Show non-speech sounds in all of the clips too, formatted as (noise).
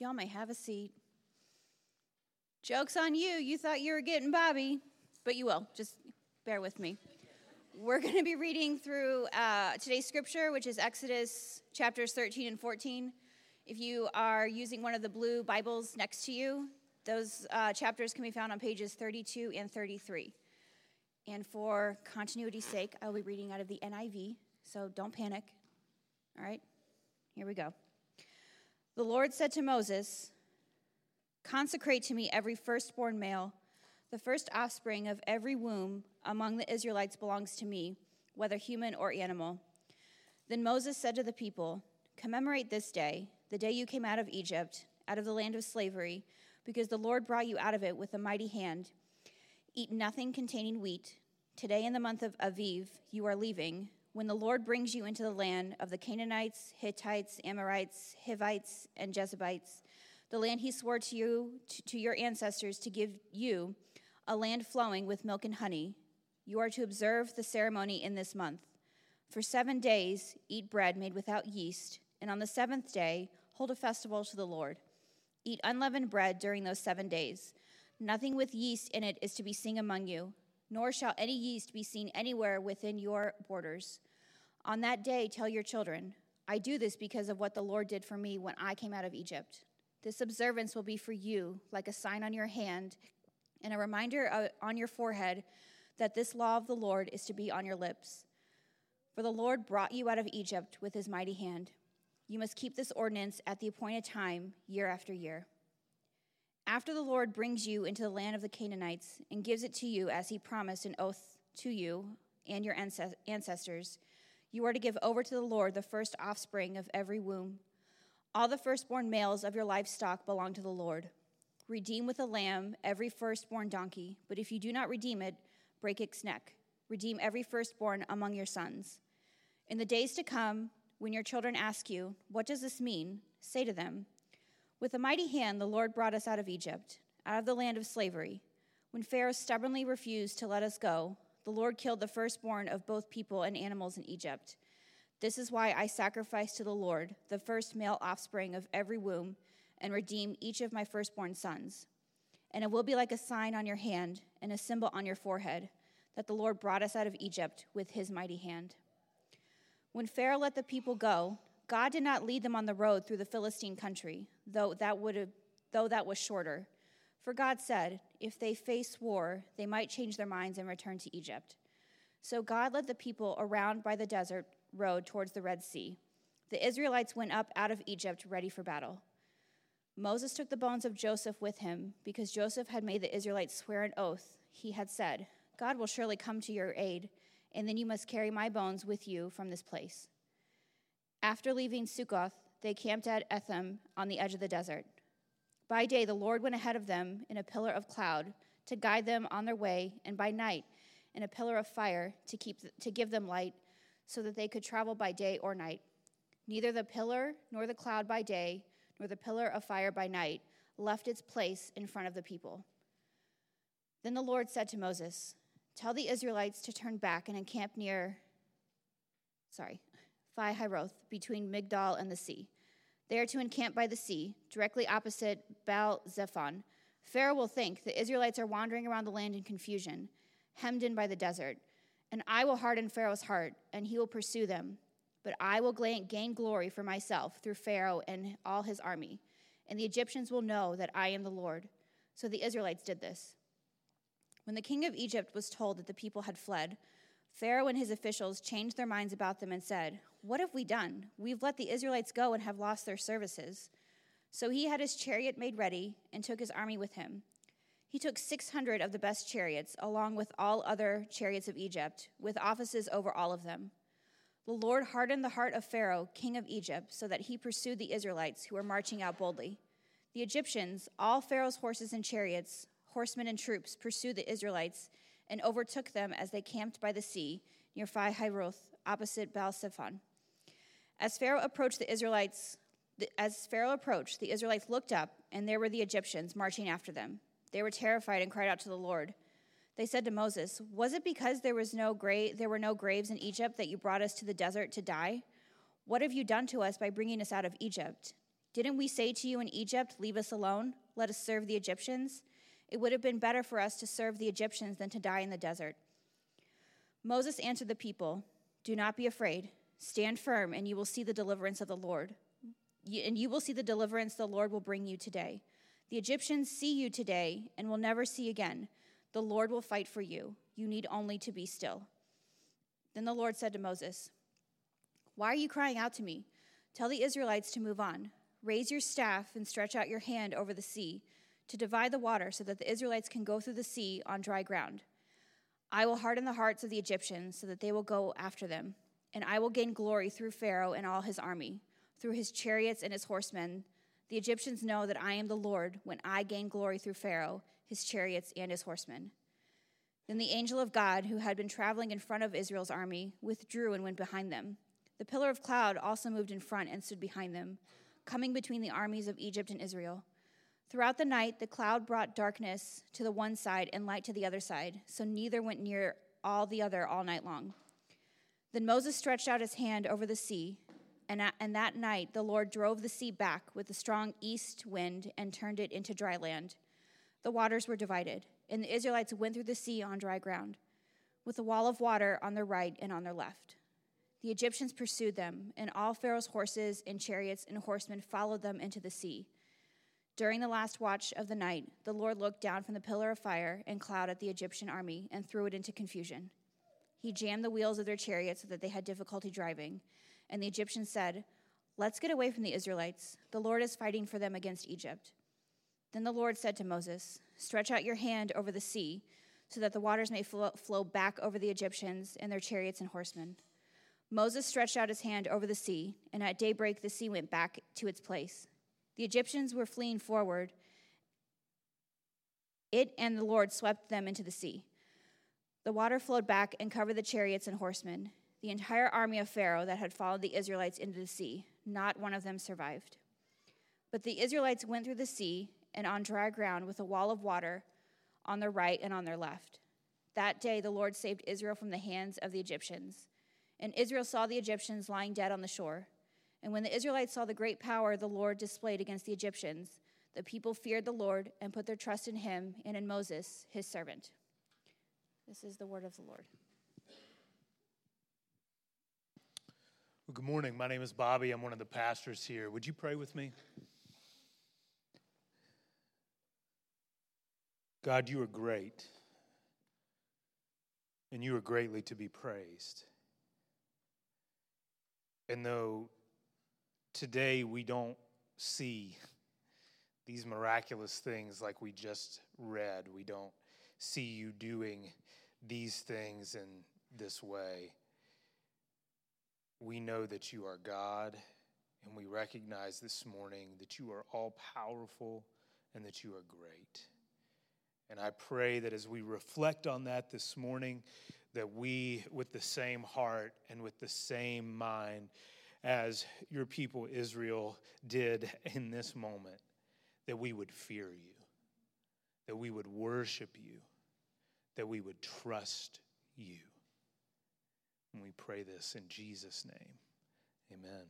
Y'all may have a seat. Joke's on you. You thought you were getting Bobby, but you will. Just bear with me. We're going to be reading through uh, today's scripture, which is Exodus chapters 13 and 14. If you are using one of the blue Bibles next to you, those uh, chapters can be found on pages 32 and 33. And for continuity's sake, I'll be reading out of the NIV, so don't panic. All right, here we go. The Lord said to Moses, Consecrate to me every firstborn male. The first offspring of every womb among the Israelites belongs to me, whether human or animal. Then Moses said to the people, Commemorate this day, the day you came out of Egypt, out of the land of slavery, because the Lord brought you out of it with a mighty hand. Eat nothing containing wheat. Today, in the month of Aviv, you are leaving when the Lord brings you into the land of the Canaanites, Hittites, Amorites, Hivites, and Jebusites, the land he swore to you, to, to, your ancestors, to give you, a land flowing with milk and honey, you are to observe the ceremony in this month. For seven days, eat bread made without yeast, and on the seventh day, hold a festival to the Lord. Eat unleavened bread during those seven days. Nothing with yeast in it is to be seen among you, nor shall any yeast be seen anywhere within your borders. On that day, tell your children, I do this because of what the Lord did for me when I came out of Egypt. This observance will be for you like a sign on your hand and a reminder uh, on your forehead that this law of the Lord is to be on your lips. For the Lord brought you out of Egypt with his mighty hand. You must keep this ordinance at the appointed time, year after year. After the Lord brings you into the land of the Canaanites and gives it to you as he promised an oath to you and your ancestors, you are to give over to the Lord the first offspring of every womb. All the firstborn males of your livestock belong to the Lord. Redeem with a lamb every firstborn donkey, but if you do not redeem it, break its neck. Redeem every firstborn among your sons. In the days to come, when your children ask you, What does this mean? say to them, With a mighty hand the Lord brought us out of Egypt, out of the land of slavery. When Pharaoh stubbornly refused to let us go, the Lord killed the firstborn of both people and animals in Egypt. This is why I sacrifice to the Lord the first male offspring of every womb and redeem each of my firstborn sons. And it will be like a sign on your hand and a symbol on your forehead that the Lord brought us out of Egypt with his mighty hand. When Pharaoh let the people go, God did not lead them on the road through the Philistine country, though that would have, though that was shorter. For God said, if they face war, they might change their minds and return to Egypt. So God led the people around by the desert road towards the Red Sea. The Israelites went up out of Egypt ready for battle. Moses took the bones of Joseph with him because Joseph had made the Israelites swear an oath. He had said, God will surely come to your aid, and then you must carry my bones with you from this place. After leaving Sukkoth, they camped at Etham on the edge of the desert. By day, the Lord went ahead of them in a pillar of cloud to guide them on their way, and by night, in a pillar of fire to, keep, to give them light, so that they could travel by day or night. Neither the pillar nor the cloud by day, nor the pillar of fire by night left its place in front of the people. Then the Lord said to Moses, Tell the Israelites to turn back and encamp near, sorry, Pi Hahiroth, between Migdol and the sea. They are to encamp by the sea, directly opposite Baal Zephon. Pharaoh will think the Israelites are wandering around the land in confusion, hemmed in by the desert. And I will harden Pharaoh's heart, and he will pursue them. But I will gain glory for myself through Pharaoh and all his army. And the Egyptians will know that I am the Lord. So the Israelites did this. When the king of Egypt was told that the people had fled, Pharaoh and his officials changed their minds about them and said, what have we done? We've let the Israelites go and have lost their services. So he had his chariot made ready and took his army with him. He took 600 of the best chariots, along with all other chariots of Egypt, with offices over all of them. The Lord hardened the heart of Pharaoh, king of Egypt, so that he pursued the Israelites who were marching out boldly. The Egyptians, all Pharaoh's horses and chariots, horsemen and troops, pursued the Israelites and overtook them as they camped by the sea near Pi Hahiroth, opposite Baal Zephon. As Pharaoh approached the Israelites, as Pharaoh approached, the Israelites looked up, and there were the Egyptians marching after them. They were terrified and cried out to the Lord. They said to Moses, "Was it because there was no gra- there were no graves in Egypt that you brought us to the desert to die? What have you done to us by bringing us out of Egypt? Didn't we say to you in Egypt, Leave us alone, let us serve the Egyptians? It would have been better for us to serve the Egyptians than to die in the desert. Moses answered the people, Do not be afraid. Stand firm, and you will see the deliverance of the Lord. And you will see the deliverance the Lord will bring you today. The Egyptians see you today and will never see again. The Lord will fight for you. You need only to be still. Then the Lord said to Moses, Why are you crying out to me? Tell the Israelites to move on. Raise your staff and stretch out your hand over the sea to divide the water so that the Israelites can go through the sea on dry ground. I will harden the hearts of the Egyptians so that they will go after them, and I will gain glory through Pharaoh and all his army, through his chariots and his horsemen. The Egyptians know that I am the Lord when I gain glory through Pharaoh, his chariots, and his horsemen. Then the angel of God, who had been traveling in front of Israel's army, withdrew and went behind them. The pillar of cloud also moved in front and stood behind them coming between the armies of Egypt and Israel. Throughout the night, the cloud brought darkness to the one side and light to the other side, so neither went near all the other all night long. Then Moses stretched out his hand over the sea, and, at, and that night the Lord drove the sea back with a strong east wind and turned it into dry land. The waters were divided, and the Israelites went through the sea on dry ground, with a wall of water on their right and on their left. The Egyptians pursued them, and all Pharaoh's horses and chariots and horsemen followed them into the sea. During the last watch of the night, the Lord looked down from the pillar of fire and cloud at the Egyptian army and threw it into confusion. He jammed the wheels of their chariots so that they had difficulty driving. And the Egyptians said, Let's get away from the Israelites. The Lord is fighting for them against Egypt. Then the Lord said to Moses, Stretch out your hand over the sea, so that the waters may flow back over the Egyptians and their chariots and horsemen. Moses stretched out his hand over the sea, and at daybreak the sea went back to its place. The Egyptians were fleeing forward. It and the Lord swept them into the sea. The water flowed back and covered the chariots and horsemen. The entire army of Pharaoh that had followed the Israelites into the sea, not one of them survived. But the Israelites went through the sea and on dry ground with a wall of water on their right and on their left. That day the Lord saved Israel from the hands of the Egyptians. And Israel saw the Egyptians lying dead on the shore. And when the Israelites saw the great power the Lord displayed against the Egyptians, the people feared the Lord and put their trust in him and in Moses, his servant. This is the word of the Lord. Well, good morning. My name is Bobby. I'm one of the pastors here. Would you pray with me? God, you are great, and you are greatly to be praised. And though today we don't see these miraculous things like we just read, we don't see you doing these things in this way. We know that you are God, and we recognize this morning that you are all powerful and that you are great. And I pray that as we reflect on that this morning, that we, with the same heart and with the same mind as your people Israel did in this moment, that we would fear you, that we would worship you, that we would trust you. And we pray this in Jesus' name. Amen.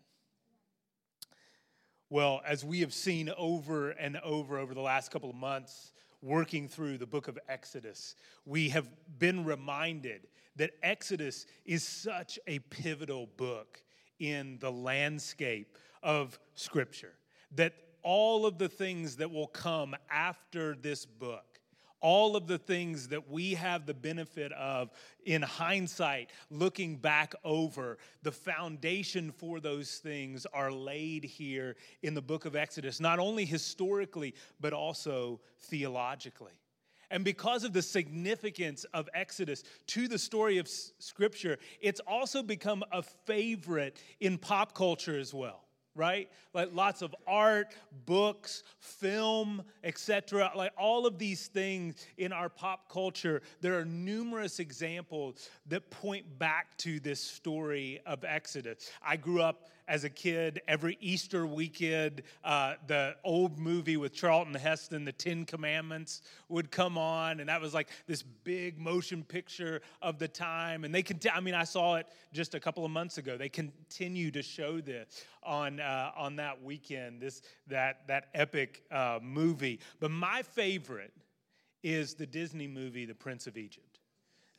Well, as we have seen over and over over the last couple of months, working through the book of Exodus, we have been reminded that Exodus is such a pivotal book in the landscape of Scripture. That all of the things that will come after this book, all of the things that we have the benefit of in hindsight, looking back over, the foundation for those things are laid here in the book of Exodus, not only historically, but also theologically. And because of the significance of Exodus to the story of Scripture, it's also become a favorite in pop culture as well right? Like lots of art, books, film, etc. Like all of these things in our pop culture, there are numerous examples that point back to this story of Exodus. I grew up as a kid, every Easter weekend, uh, the old movie with Charlton Heston, The Ten Commandments, would come on. And that was like this big motion picture of the time. And they can, I mean, I saw it just a couple of months ago. They continue to show this on, uh, on that weekend, this, that, that epic uh, movie. But my favorite is the Disney movie, The Prince of Egypt.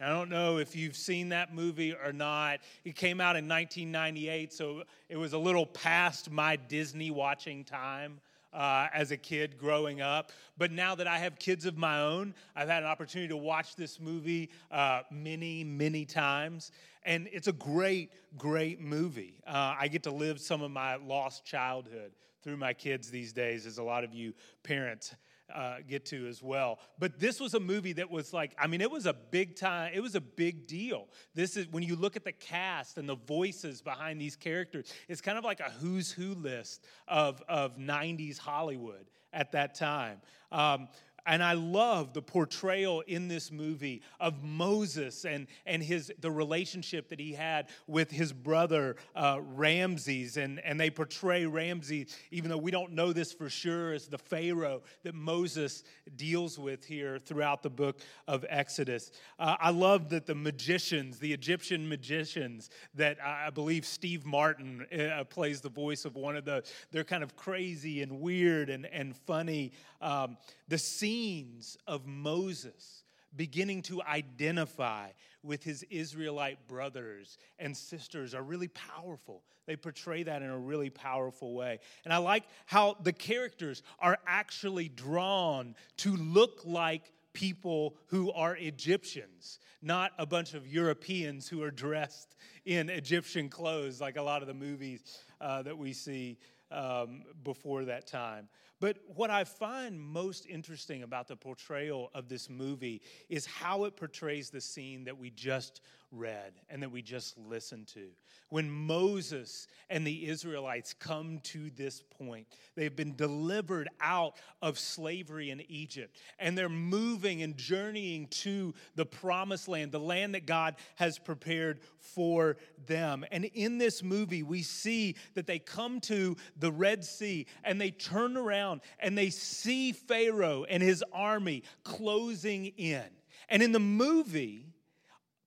I don't know if you've seen that movie or not. It came out in 1998, so it was a little past my Disney watching time. Uh, as a kid growing up. But now that I have kids of my own, I've had an opportunity to watch this movie uh, many, many times. And it's a great, great movie. Uh, I get to live some of my lost childhood through my kids these days, as a lot of you parents uh, get to as well. But this was a movie that was like, I mean, it was a big time, it was a big deal. This is when you look at the cast and the voices behind these characters, it's kind of like a who's who list of, of 90s Hollywood at that time. Um, and I love the portrayal in this movie of Moses and, and his, the relationship that he had with his brother uh, Ramses. And, and they portray Ramses, even though we don't know this for sure, as the Pharaoh that Moses deals with here throughout the book of Exodus. Uh, I love that the magicians, the Egyptian magicians, that I believe Steve Martin uh, plays the voice of one of the, they're kind of crazy and weird and, and funny. Um, the scenes of Moses beginning to identify with his Israelite brothers and sisters are really powerful. They portray that in a really powerful way. And I like how the characters are actually drawn to look like people who are Egyptians, not a bunch of Europeans who are dressed in Egyptian clothes like a lot of the movies uh, that we see um, before that time. But what I find most interesting about the portrayal of this movie is how it portrays the scene that we just read and that we just listened to. When Moses and the Israelites come to this point, they've been delivered out of slavery in Egypt and they're moving and journeying to the promised land, the land that God has prepared for them. And in this movie, we see that they come to the Red Sea and they turn around and they see Pharaoh and his army closing in. And in the movie,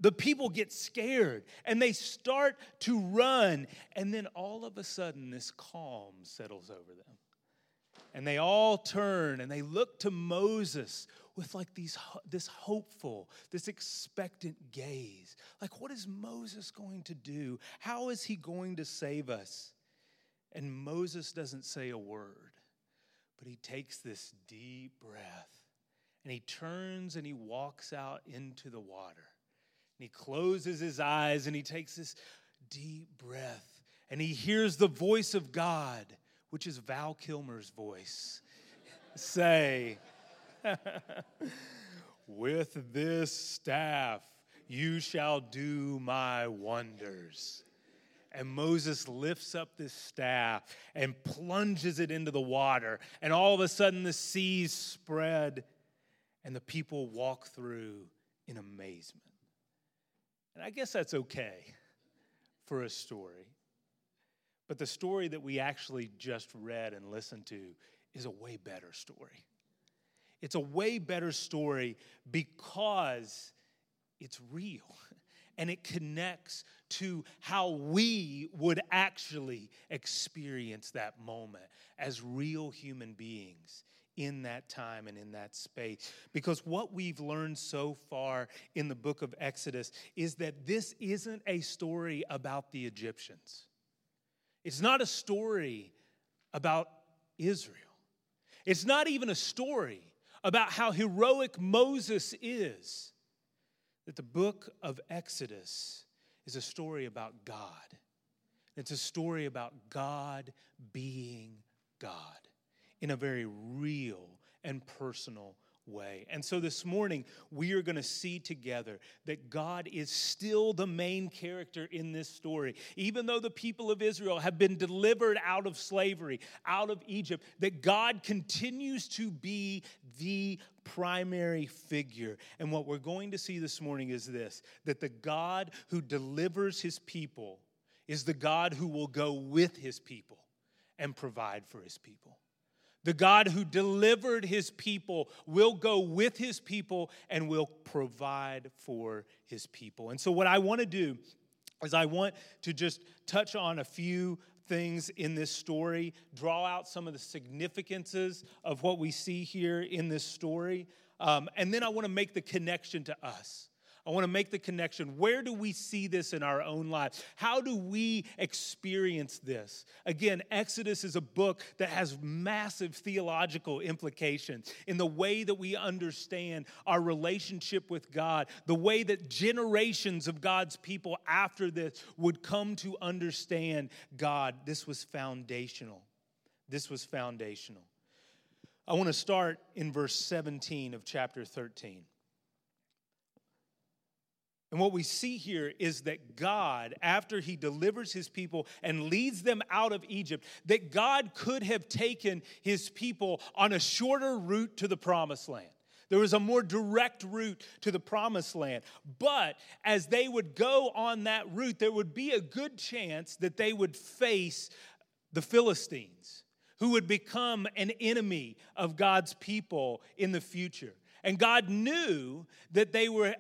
the people get scared and they start to run. And then all of a sudden, this calm settles over them. And they all turn and they look to Moses with like these, this hopeful, this expectant gaze. Like, what is Moses going to do? How is he going to save us? And Moses doesn't say a word, but he takes this deep breath and he turns and he walks out into the water he closes his eyes and he takes this deep breath and he hears the voice of God, which is Val Kilmer's voice, say, (laughs) With this staff you shall do my wonders. And Moses lifts up this staff and plunges it into the water. And all of a sudden, the seas spread, and the people walk through in amazement. And I guess that's okay for a story. But the story that we actually just read and listened to is a way better story. It's a way better story because it's real (laughs) and it connects to how we would actually experience that moment as real human beings in that time and in that space. Because what we've learned so far in the book of Exodus is that this isn't a story about the Egyptians, it's not a story about Israel. It's not even a story about how heroic Moses is. That the book of Exodus is a story about God. It's a story about God being God in a very real and personal way. And so this morning, we are going to see together that God is still the main character in this story. Even though the people of Israel have been delivered out of slavery, out of Egypt, that God continues to be the primary figure. And what we're going to see this morning is this that the God who delivers his people is the God who will go with his people and provide for his people. The God who delivered his people will go with his people and will provide for his people. And so, what I want to do is, I want to just touch on a few things in this story, draw out some of the significances of what we see here in this story, um, and then I want to make the connection to us. I want to make the connection. Where do we see this in our own lives? How do we experience this? Again, Exodus is a book that has massive theological implications in the way that we understand our relationship with God, the way that generations of God's people after this would come to understand God. This was foundational. This was foundational. I want to start in verse 17 of chapter 13. And what we see here is that God, after he delivers his people and leads them out of Egypt, that God could have taken his people on a shorter route to the promised land. There was a more direct route to the promised land. But as they would go on that route, there would be a good chance that they would face the Philistines, who would become an enemy of God's people in the future. And God knew that they were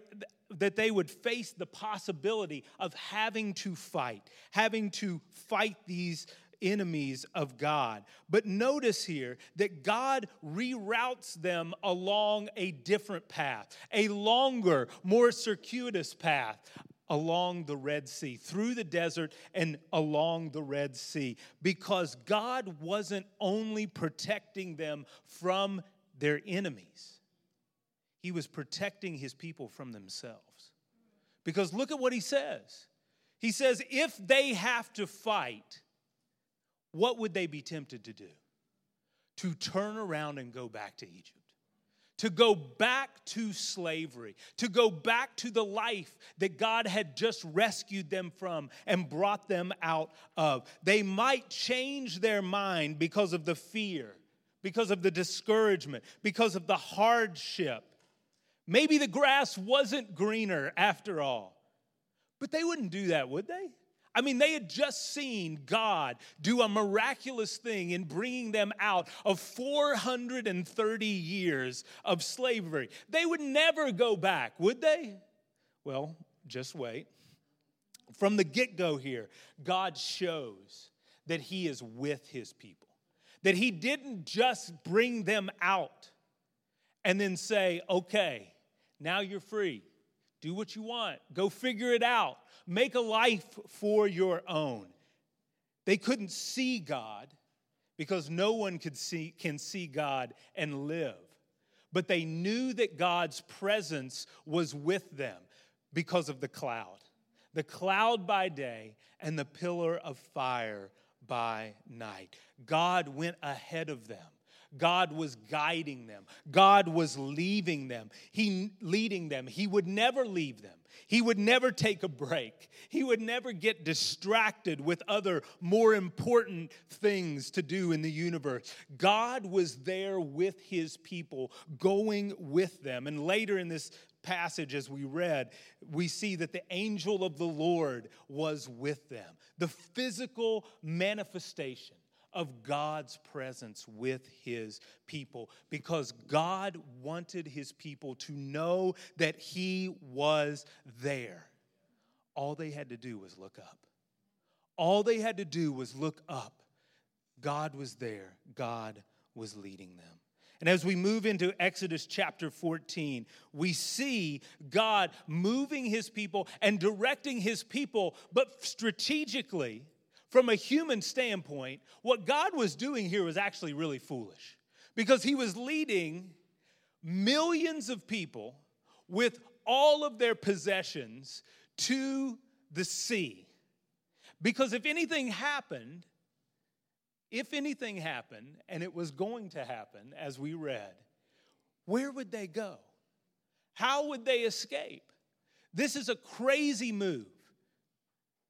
that they would face the possibility of having to fight, having to fight these enemies of God. But notice here that God reroutes them along a different path, a longer, more circuitous path along the Red Sea, through the desert and along the Red Sea, because God wasn't only protecting them from their enemies he was protecting his people from themselves. Because look at what he says. He says, if they have to fight, what would they be tempted to do? To turn around and go back to Egypt. To go back to slavery, to go back to the life that God had just rescued them from and brought them out of. They might change their mind because of the fear, because of the discouragement, because of the hardship Maybe the grass wasn't greener after all. But they wouldn't do that, would they? I mean, they had just seen God do a miraculous thing in bringing them out of 430 years of slavery. They would never go back, would they? Well, just wait. From the get go here, God shows that He is with His people, that He didn't just bring them out and then say, okay, now you're free. Do what you want. Go figure it out. Make a life for your own. They couldn't see God because no one could see, can see God and live. But they knew that God's presence was with them because of the cloud. The cloud by day and the pillar of fire by night. God went ahead of them. God was guiding them. God was leaving them. He leading them. He would never leave them. He would never take a break. He would never get distracted with other more important things to do in the universe. God was there with his people, going with them. And later in this passage, as we read, we see that the angel of the Lord was with them. The physical manifestation of God's presence with his people because God wanted his people to know that he was there. All they had to do was look up. All they had to do was look up. God was there, God was leading them. And as we move into Exodus chapter 14, we see God moving his people and directing his people, but strategically from a human standpoint, what God was doing here was actually really foolish because he was leading millions of people with all of their possessions to the sea. Because if anything happened, if anything happened, and it was going to happen as we read, where would they go? How would they escape? This is a crazy move.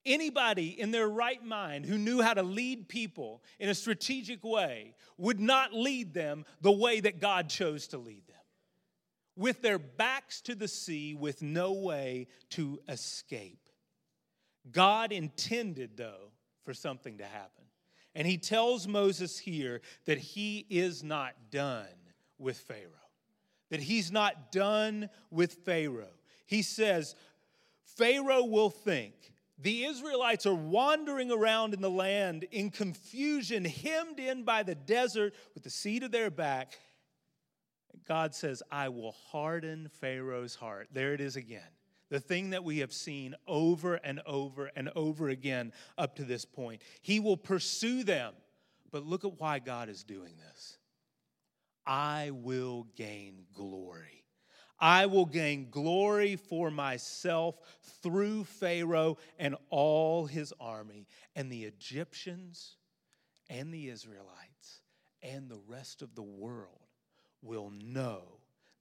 Anybody in their right mind who knew how to lead people in a strategic way would not lead them the way that God chose to lead them. With their backs to the sea, with no way to escape. God intended, though, for something to happen. And he tells Moses here that he is not done with Pharaoh, that he's not done with Pharaoh. He says, Pharaoh will think the Israelites are wandering around in the land in confusion, hemmed in by the desert with the seed of their back. God says, I will harden Pharaoh's heart. There it is again. The thing that we have seen over and over and over again up to this point. He will pursue them. But look at why God is doing this. I will gain glory. I will gain glory for myself through Pharaoh and all his army, and the Egyptians and the Israelites and the rest of the world will know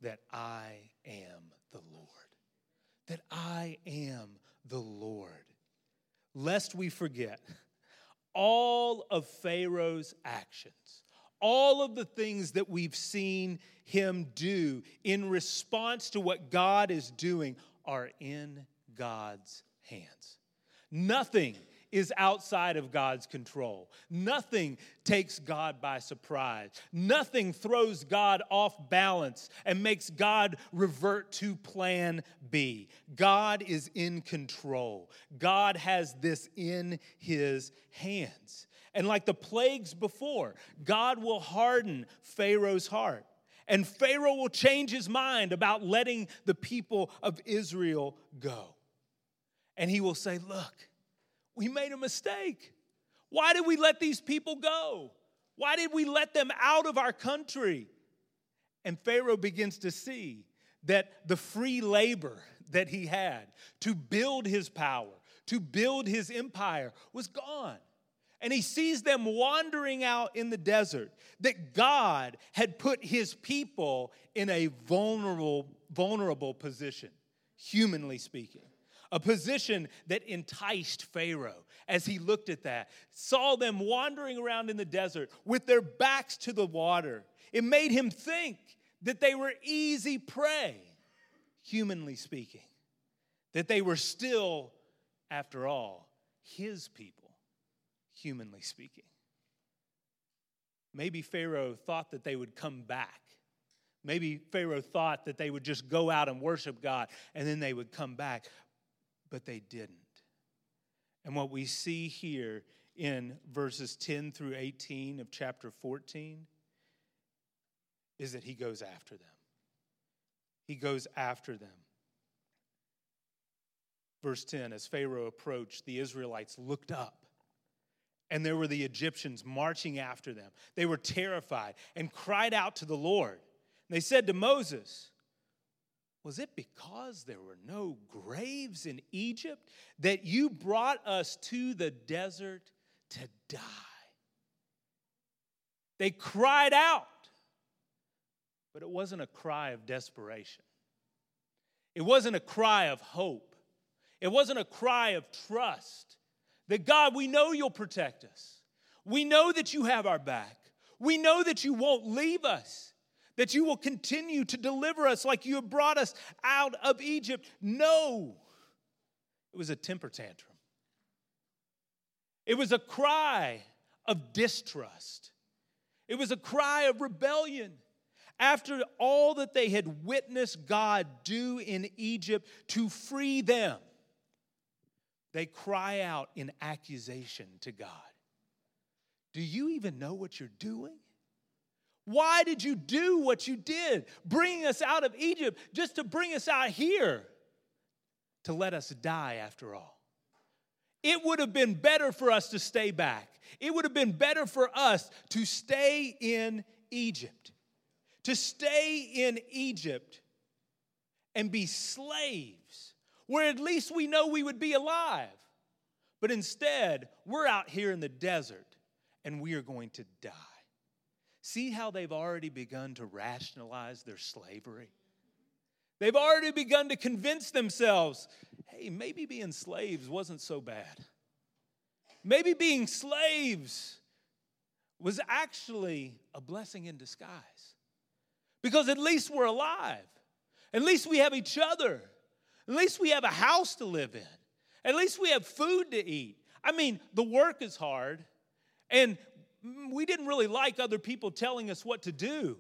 that I am the Lord. That I am the Lord. Lest we forget, all of Pharaoh's actions, all of the things that we've seen him do in response to what God is doing are in God's hands. Nothing is outside of God's control. Nothing takes God by surprise. Nothing throws God off balance and makes God revert to plan B. God is in control. God has this in his hands. And like the plagues before, God will harden Pharaoh's heart. And Pharaoh will change his mind about letting the people of Israel go. And he will say, Look, we made a mistake. Why did we let these people go? Why did we let them out of our country? And Pharaoh begins to see that the free labor that he had to build his power, to build his empire, was gone and he sees them wandering out in the desert, that God had put his people in a vulnerable, vulnerable position, humanly speaking. A position that enticed Pharaoh as he looked at that, saw them wandering around in the desert with their backs to the water. It made him think that they were easy prey, humanly speaking, that they were still, after all, his people humanly speaking. Maybe Pharaoh thought that they would come back. Maybe Pharaoh thought that they would just go out and worship God and then they would come back, but they didn't. And what we see here in verses 10 through 18 of chapter 14 is that he goes after them. He goes after them. Verse 10 As Pharaoh approached, the Israelites looked up and there were the Egyptians marching after them. They were terrified and cried out to the Lord. They said to Moses, Was it because there were no graves in Egypt that you brought us to the desert to die? They cried out, but it wasn't a cry of desperation. It wasn't a cry of hope. It wasn't a cry of trust. That God, we know you'll protect us. We know that you have our back. We know that you won't leave us, that you will continue to deliver us like you have brought us out of Egypt. No, it was a temper tantrum. It was a cry of distrust. It was a cry of rebellion. After all that they had witnessed God do in Egypt to free them, they cry out in accusation to God. Do you even know what you're doing? Why did you do what you did, bringing us out of Egypt just to bring us out here to let us die after all? It would have been better for us to stay back. It would have been better for us to stay in Egypt, to stay in Egypt and be slaves where at least we know we would be alive. But instead, we're out here in the desert and we are going to die. See how they've already begun to rationalize their slavery? They've already begun to convince themselves hey, maybe being slaves wasn't so bad. Maybe being slaves was actually a blessing in disguise. Because at least we're alive. At least we have each other. At least we have a house to live in. At least we have food to eat. I mean, the work is hard, and we didn't really like other people telling us what to do,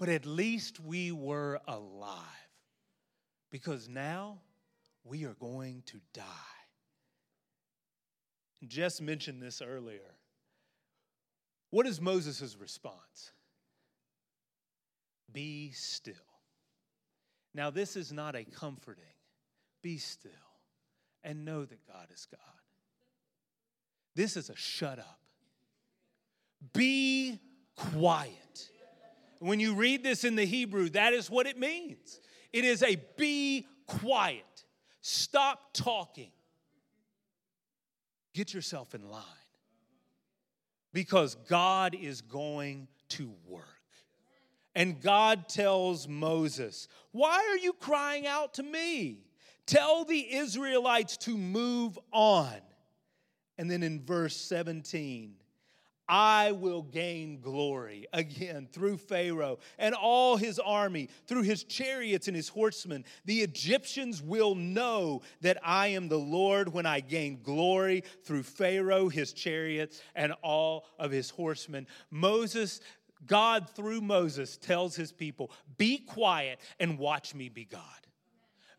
but at least we were alive. Because now we are going to die. Jess mentioned this earlier. What is Moses' response? Be still. Now, this is not a comforting, be still and know that God is God. This is a shut up. Be quiet. When you read this in the Hebrew, that is what it means. It is a be quiet. Stop talking. Get yourself in line because God is going to work. And God tells Moses, Why are you crying out to me? Tell the Israelites to move on. And then in verse 17, I will gain glory again through Pharaoh and all his army, through his chariots and his horsemen. The Egyptians will know that I am the Lord when I gain glory through Pharaoh, his chariots, and all of his horsemen. Moses, God through Moses tells his people, Be quiet and watch me be God.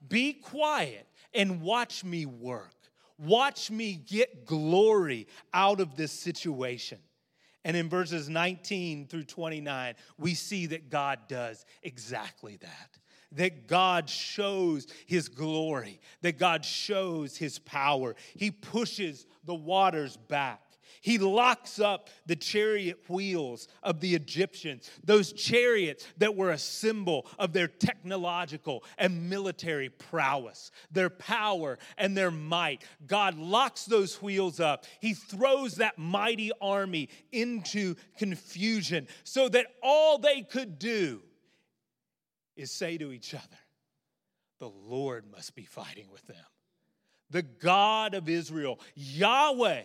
Be quiet and watch me work. Watch me get glory out of this situation. And in verses 19 through 29, we see that God does exactly that. That God shows his glory, that God shows his power. He pushes the waters back. He locks up the chariot wheels of the Egyptians, those chariots that were a symbol of their technological and military prowess, their power and their might. God locks those wheels up. He throws that mighty army into confusion so that all they could do is say to each other, The Lord must be fighting with them. The God of Israel, Yahweh,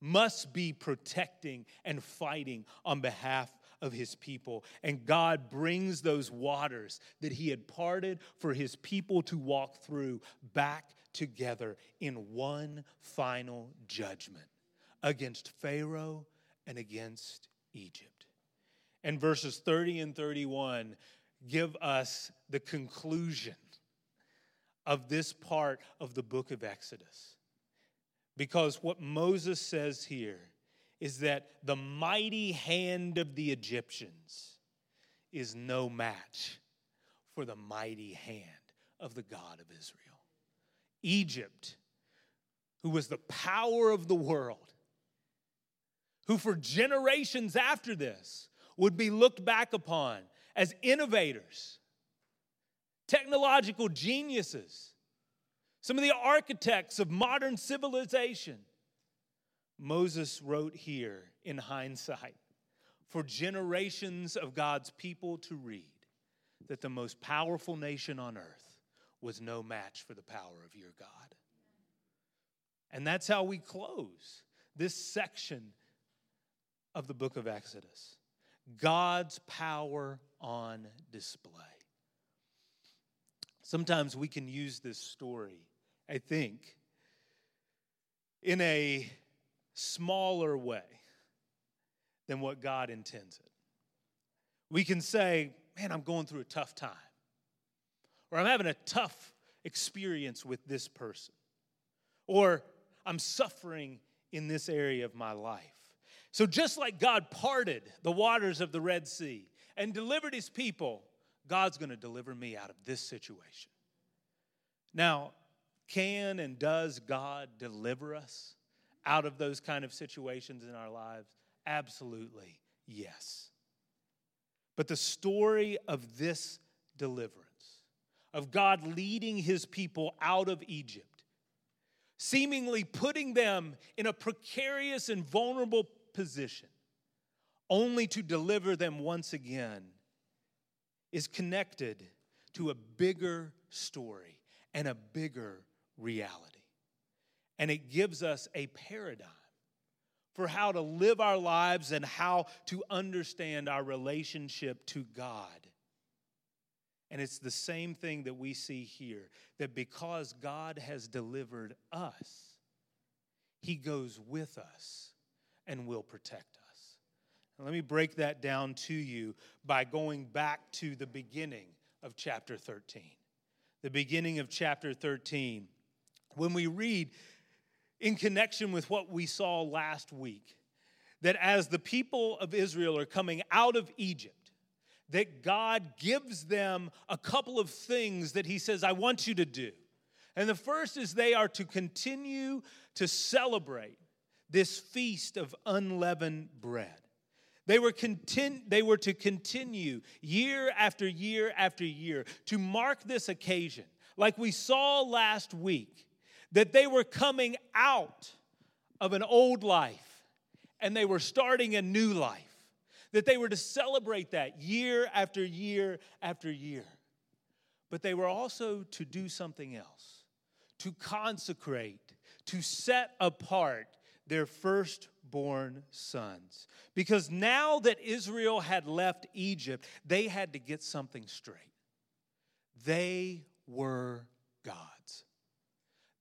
must be protecting and fighting on behalf of his people. And God brings those waters that he had parted for his people to walk through back together in one final judgment against Pharaoh and against Egypt. And verses 30 and 31 give us the conclusion of this part of the book of Exodus. Because what Moses says here is that the mighty hand of the Egyptians is no match for the mighty hand of the God of Israel. Egypt, who was the power of the world, who for generations after this would be looked back upon as innovators, technological geniuses, some of the architects of modern civilization. Moses wrote here in hindsight for generations of God's people to read that the most powerful nation on earth was no match for the power of your God. And that's how we close this section of the book of Exodus God's power on display. Sometimes we can use this story I think, in a smaller way than what God intends it. We can say, man, I'm going through a tough time, or I'm having a tough experience with this person, or I'm suffering in this area of my life. So, just like God parted the waters of the Red Sea and delivered his people, God's to deliver me out of this situation. Now, can and does God deliver us out of those kind of situations in our lives? Absolutely, yes. But the story of this deliverance, of God leading his people out of Egypt, seemingly putting them in a precarious and vulnerable position, only to deliver them once again, is connected to a bigger story and a bigger reality. And it gives us a paradigm for how to live our lives and how to understand our relationship to God. And it's the same thing that we see here that because God has delivered us, He goes with us and will protect us. let me break that down to you by going back to the beginning of chapter 13. The beginning of chapter 13. When we read in connection with what we saw last week, that as the people of Israel are coming out of Egypt, that God gives them a couple of things that He says, I want you to do. And the first is they are to continue to celebrate this feast of unleavened bread. They were, content, they were to continue year after year after year to mark this occasion, like we saw last week, that they were coming out of an old life and they were starting a new life that they were to celebrate that year after year after year. But they were also to do something else, to consecrate, to set apart their firstborn sons. Because now that Israel had left Egypt, they had to get something straight. They were God's,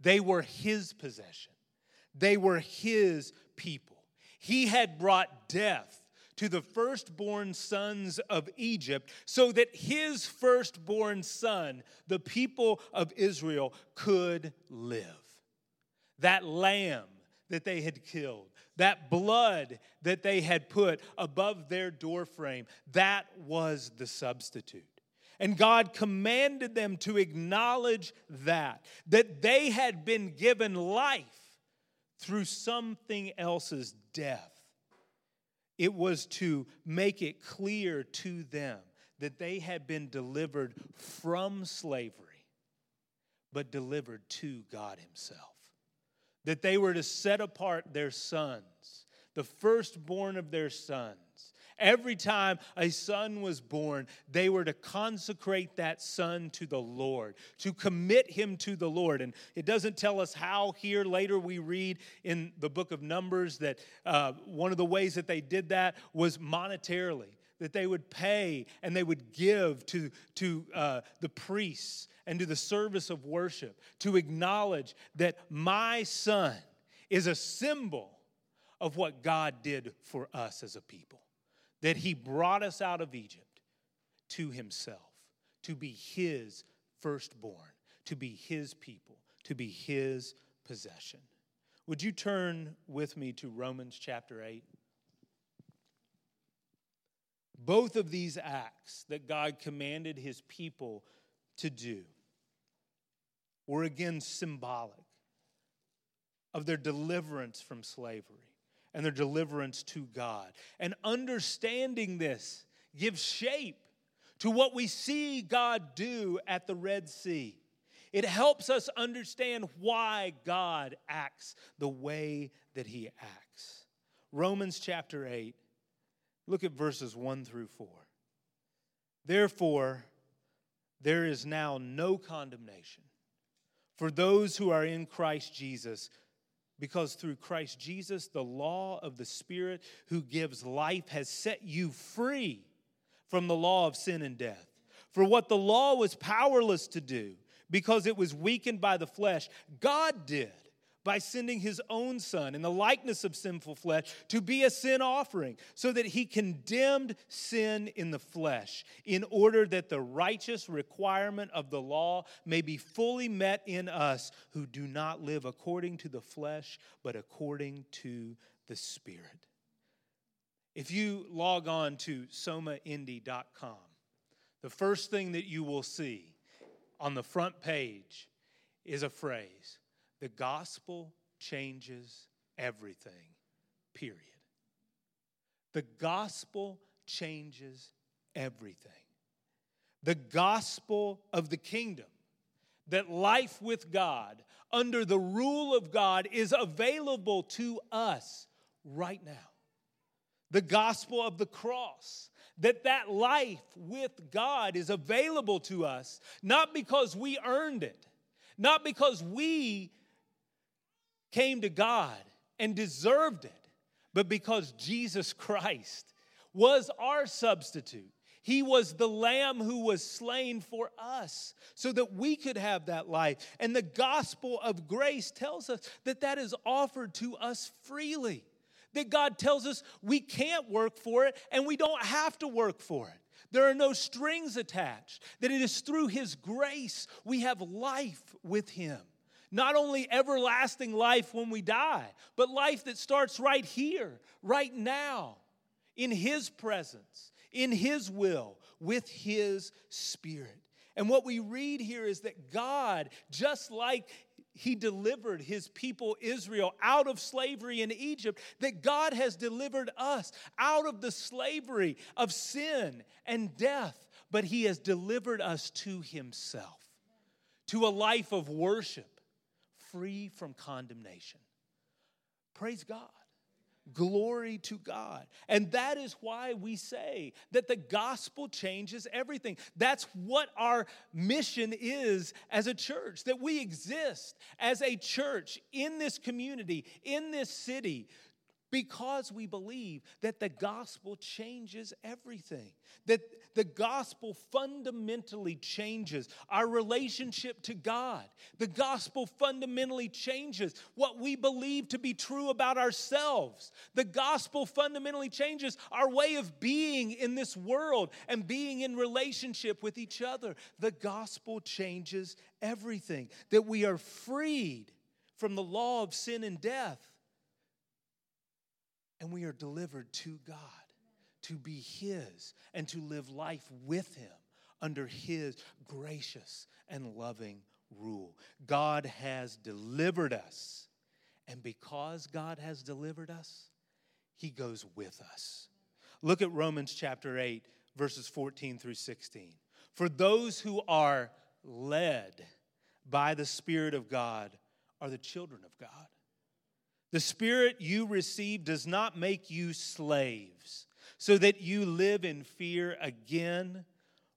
they were His possession, they were His people. He had brought death to the firstborn sons of Egypt so that his firstborn son, the people of Israel, could live. That lamb that they had killed, that blood that they had put above their doorframe, that was the substitute. And God commanded them to acknowledge that, that they had been given life through something else's death. It was to make it clear to them that they had been delivered from slavery, but delivered to God Himself. That they were to set apart their sons, the firstborn of their sons, Every time a son was born, they were to consecrate that son to the Lord, to commit him to the Lord. And it doesn't tell us how here. Later, we read in the book of Numbers that uh, one of the ways that they did that was monetarily, that they would pay and they would give to, to uh, the priests and to the service of worship to acknowledge that my son is a symbol of what God did for us as a people that he brought us out of Egypt to himself, to be his firstborn, to be his people, to be his possession. Would you turn with me to Romans chapter 8? Both of these acts that God commanded his people to do were again symbolic of their deliverance from slavery and their deliverance to God. And understanding this gives shape to what we see God do at the Red Sea. It helps us understand why God acts the way that he acts. Romans chapter 8, look at verses 1 through 4. Therefore, there is now no condemnation for those who are in Christ Jesus because through Christ Jesus, the law of the Spirit who gives life has set you free from the law of sin and death. For what the law was powerless to do, because it was weakened by the flesh, God did by sending his own son in the likeness of sinful flesh to be a sin offering, so that he condemned sin in the flesh, in order that the righteous requirement of the law may be fully met in us who do not live according to the flesh, but according to the Spirit. If you log on to somaindy.com, the first thing that you will see on the front page is a phrase the gospel changes everything, period. The gospel changes everything. The gospel of the kingdom, that life with God, under the rule of God, is available to us right now. The gospel of the cross, that that life with God is available to us, not because we earned it, not because we came to God and deserved it, but because Jesus Christ was our substitute. He was the lamb who was slain for us so that we could have that life. And the gospel of grace tells us that that is offered to us freely. That God tells us we can't work for it and we don't have to work for it. There are no strings attached. That it is through His grace we have life with Him. Not only everlasting life when we die, but life that starts right here, right now, in His presence in His will, with His Spirit. And what we read here is that God, just like he delivered his people Israel out of slavery in Egypt, that God has delivered us out of the slavery of sin and death, but he has delivered us to himself, to a life of worship, free from condemnation. Praise God. Glory to God. And that is why we say that the gospel changes everything. That's what our mission is as a church, that we exist as a church in this community, in this city, because we believe that the gospel changes everything, that the gospel fundamentally changes our relationship to God. The gospel fundamentally changes what we believe to be true about ourselves. The gospel fundamentally changes our way of being in this world and being in relationship with each other. The gospel changes everything, that we are freed from the law of sin and death and we are delivered to God to be His and to live life with Him under His gracious and loving rule. God has delivered us, and because God has delivered us, He goes with us. Look at Romans chapter 8, verses 14 through 16. For those who are led by the Spirit of God are the children of God. The Spirit you receive does not make you slaves, so that you live in fear again.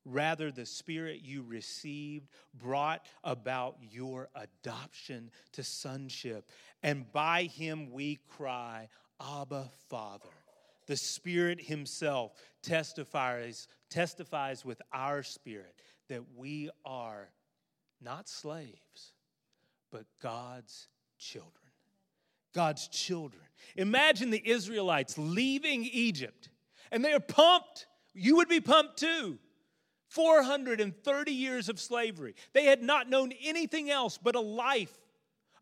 Rather, the Spirit you received brought about your adoption to sonship. And by him we cry, Abba, Father. The Spirit Himself testifies, testifies with our spirit that we are not slaves, but God's children. God's children. Imagine the Israelites leaving Egypt and they are pumped. You would be pumped too. 430 years of slavery. They had not known anything else but a life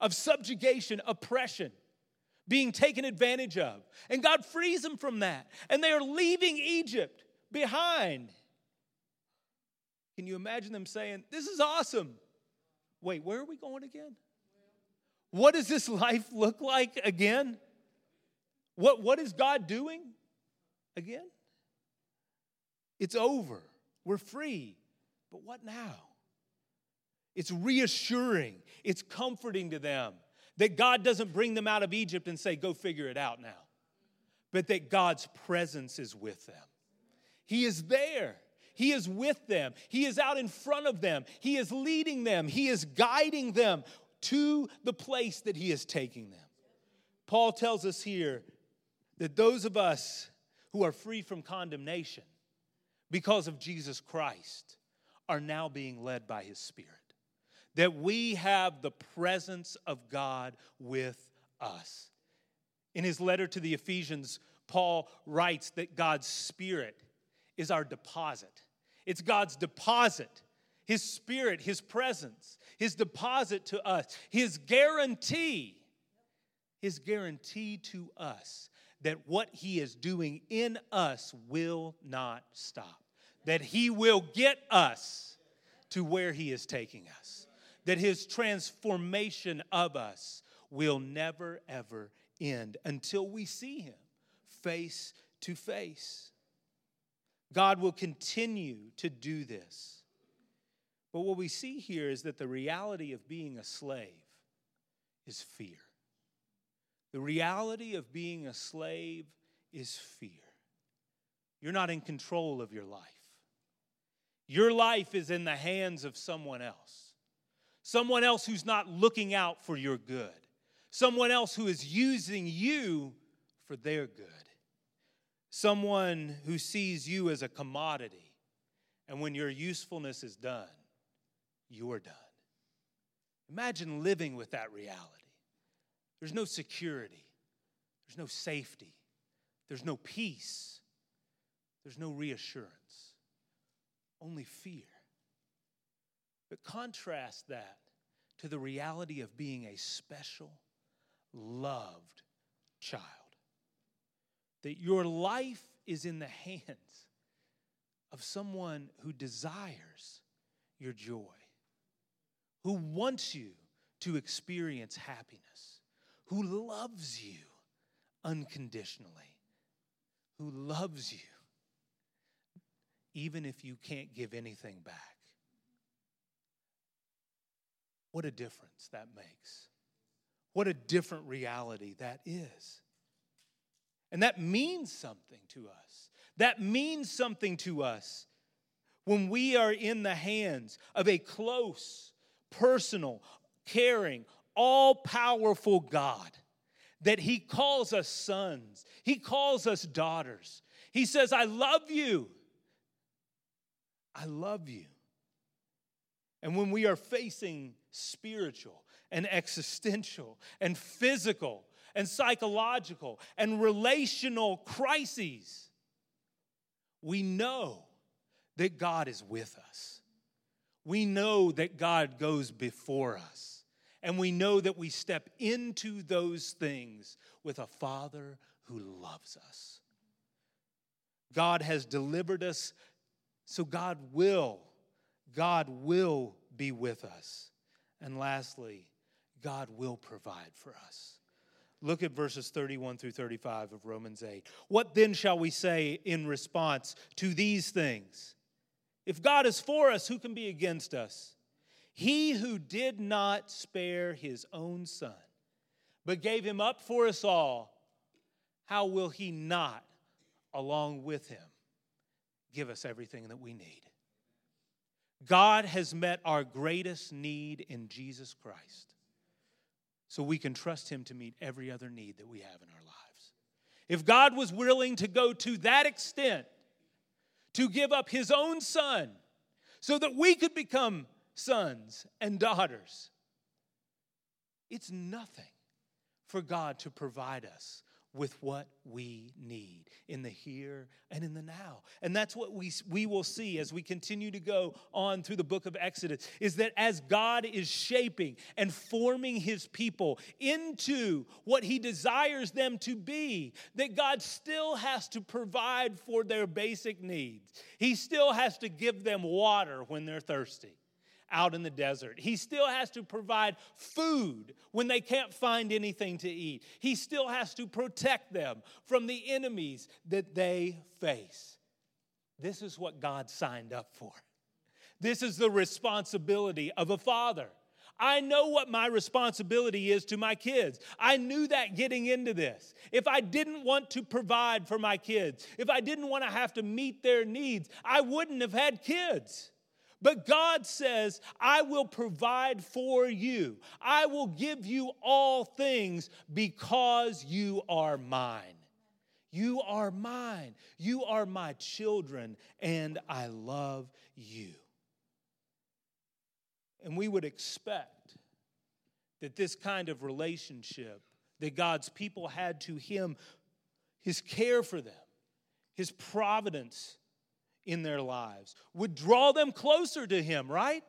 of subjugation, oppression, being taken advantage of. And God frees them from that. And they are leaving Egypt behind. Can you imagine them saying, This is awesome? Wait, where are we going again? What does this (laughs) life look like again? What, what is God doing again? It's over. We're free. But what now? It's reassuring, it's comforting to them that God doesn't bring them out of Egypt and say, go figure it out now, but that God's presence is with them. He is there. He is with them. He is out in front of them. He is leading them. He is guiding them to the place that He is taking them. Paul tells us here that those of us who are free from condemnation because of Jesus Christ are now being led by His Spirit. That we have the presence of God with us. In his letter to the Ephesians, Paul writes that God's Spirit is our deposit. It's God's deposit his spirit, His presence, His deposit to us, His guarantee, His guarantee to us that what He is doing in us will not stop, that He will get us to where He is taking us, that His transformation of us will never, ever end until we see Him face to face. God will continue to do this. But what we see here is that the reality of being a slave is fear. The reality of being a slave is fear. You're not in control of your life. Your life is in the hands of someone else. Someone else who's not looking out for your good. Someone else who is using you for their good. Someone who sees you as a commodity And when your usefulness is done, you're done. Imagine living with that reality. There's no security, there's no safety, there's no peace, there's no reassurance, only fear. But contrast that to the reality of being a special, loved child. That your life is in the hands of someone who desires your joy, who wants you to experience happiness, who loves you unconditionally, who loves you even if you can't give anything back. What a difference that makes. What a different reality that is. And that means something to us. That means something to us when we are in the hands of a close, personal, caring, all powerful God. That He calls us sons, He calls us daughters. He says, I love you. I love you. And when we are facing spiritual and existential and physical and psychological and relational crises, we know that God is with us. We know that God goes before us. And we know that we step into those things with a Father who loves us. God has delivered us, so God will, God will be with us. And lastly, God will provide for us. Look at verses 31 through 35 of Romans 8. What then shall we say in response to these things? If God is for us, who can be against us? He who did not spare his own son, but gave him up for us all, how will he not, along with him, give us everything that we need? God has met our greatest need in Jesus Christ. So we can trust Him to meet every other need that we have in our lives. If God was willing to go to that extent to give up His own Son so that we could become sons and daughters, it's nothing for God to provide us with what we need in the here and in the now. And that's what we, we will see as we continue to go on through the book of Exodus is that as God is shaping and forming his people into what he desires them to be, that God still has to provide for their basic needs. He still has to give them water when they're thirsty out in the desert. He still has to provide food when they can't find anything to eat. He still has to protect them from the enemies that they face. This is what God signed up for. This is the responsibility of a father. I know what my responsibility is to my kids. I knew that getting into this. If I didn't want to provide for my kids, if I didn't want to have to meet their needs, I wouldn't have had kids. But God says, I will provide for you. I will give you all things because you are mine. You are mine. You are my children, and I love you. And we would expect that this kind of relationship that God's people had to Him, His care for them, His providence, in their lives would draw them closer to Him, right?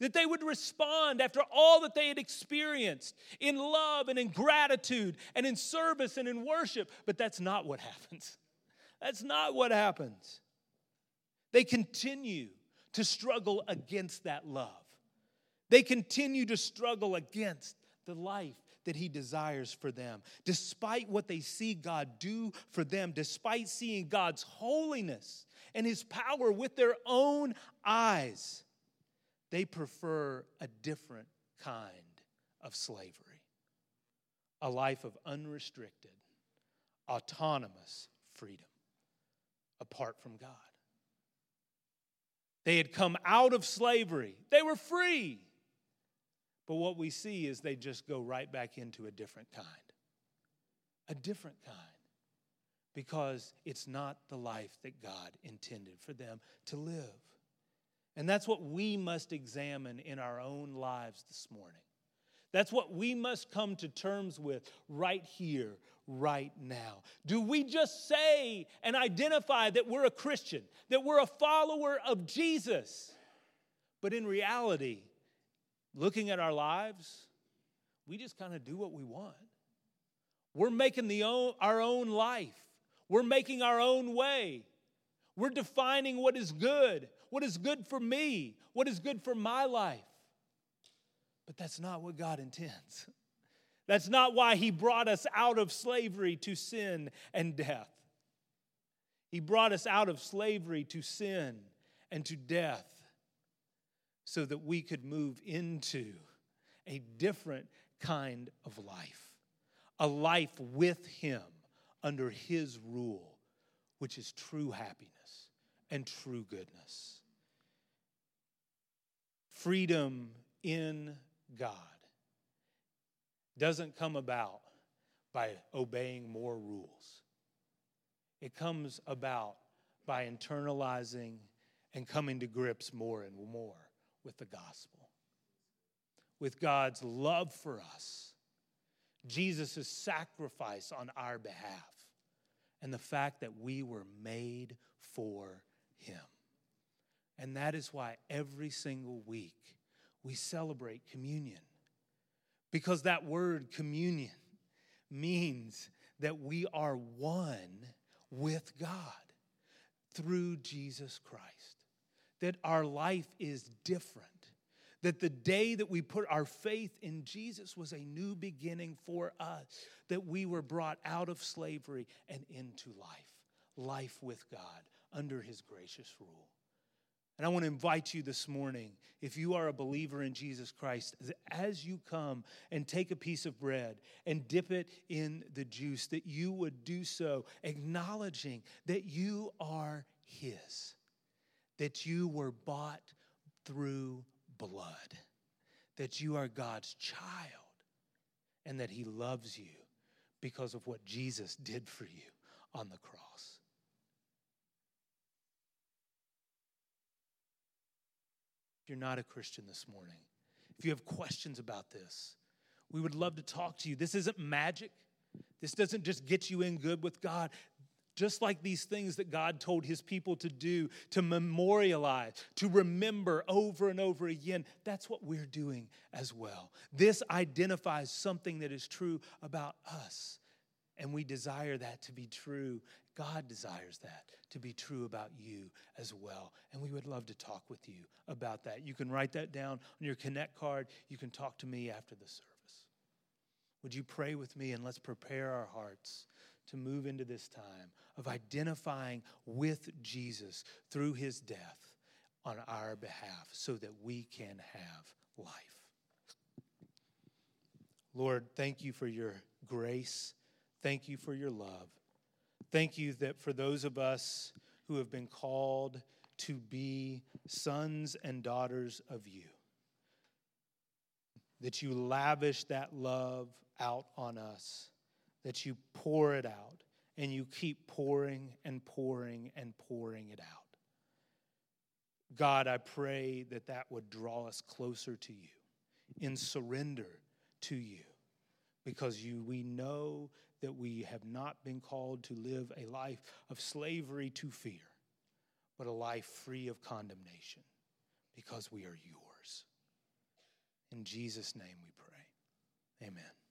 That they would respond after all that they had experienced in love and in gratitude and in service and in worship. But that's not what (laughs) happens. That's not what happens. They continue to struggle against that love. They continue to struggle against the life that He desires for them. Despite what they see God do for them, despite seeing God's holiness and his power with their own eyes, they prefer a different kind of slavery a life of unrestricted, autonomous freedom apart from God. They had come out of slavery, they were free. But what we see is they just go right back into a different kind. A different kind because it's not the life that God intended for them to live. And that's what we must examine in our own lives this morning. That's what we must come to terms with right here, right now. Do we just say and identify that we're a Christian, that we're a follower of Jesus? But in reality, looking at our lives, we just kind of do what we want. We're making the own, our own life, we're making our own way. We're defining what is good, what is good for me, what is good for my life. But that's not what God intends. (laughs) That's not why He brought us out of slavery to sin and death. He brought us out of slavery to sin and to death so that we could move into a different kind of life, a life with Him under His rule, which is true happiness and true goodness. Freedom in God doesn't come about by obeying more rules. It comes about by internalizing and coming to grips more and more with the gospel, with God's love for us, Jesus' sacrifice on our behalf, and the fact that we were made for Him. And that is why every single week we celebrate communion. Because that word communion means that we are one with God through Jesus Christ, that our life is different, that the day that we put our faith in Jesus was a new beginning for us, that we were brought out of slavery and into life, life with God under his gracious rule. And I want to invite you this morning, if you are a believer in Jesus Christ, as you come and take a piece of bread and dip it in the juice, that you would do so acknowledging that you are His, that you were bought through blood, that you are God's child, and that He loves you because of what Jesus did for you on the cross. If you're not a Christian this morning, if you have questions about this, we would love to talk to you. This isn't magic. This doesn't just get you in good with God. Just like these things that God told his people to do, to memorialize, to remember over and over again, that's what we're doing as well. This identifies something that is true about us, and we desire that to be true. God desires that to be true about you as well. And we would love to talk with you about that. You can write that down on your Connect card. You can talk to me after the service. Would you pray with me and let's prepare our hearts to move into this time of identifying with Jesus through his death on our behalf so that we can have life. Lord, thank you for your grace. Thank you for your love. Thank you that for those of us who have been called to be sons and daughters of you, that you lavish that love out on us, that you pour it out, and you keep pouring and pouring and pouring it out. God, I pray that that would draw us closer to you in surrender to you because you we know that we have not been called to live a life of slavery to fear but a life free of condemnation because we are yours. In Jesus name we pray. Amen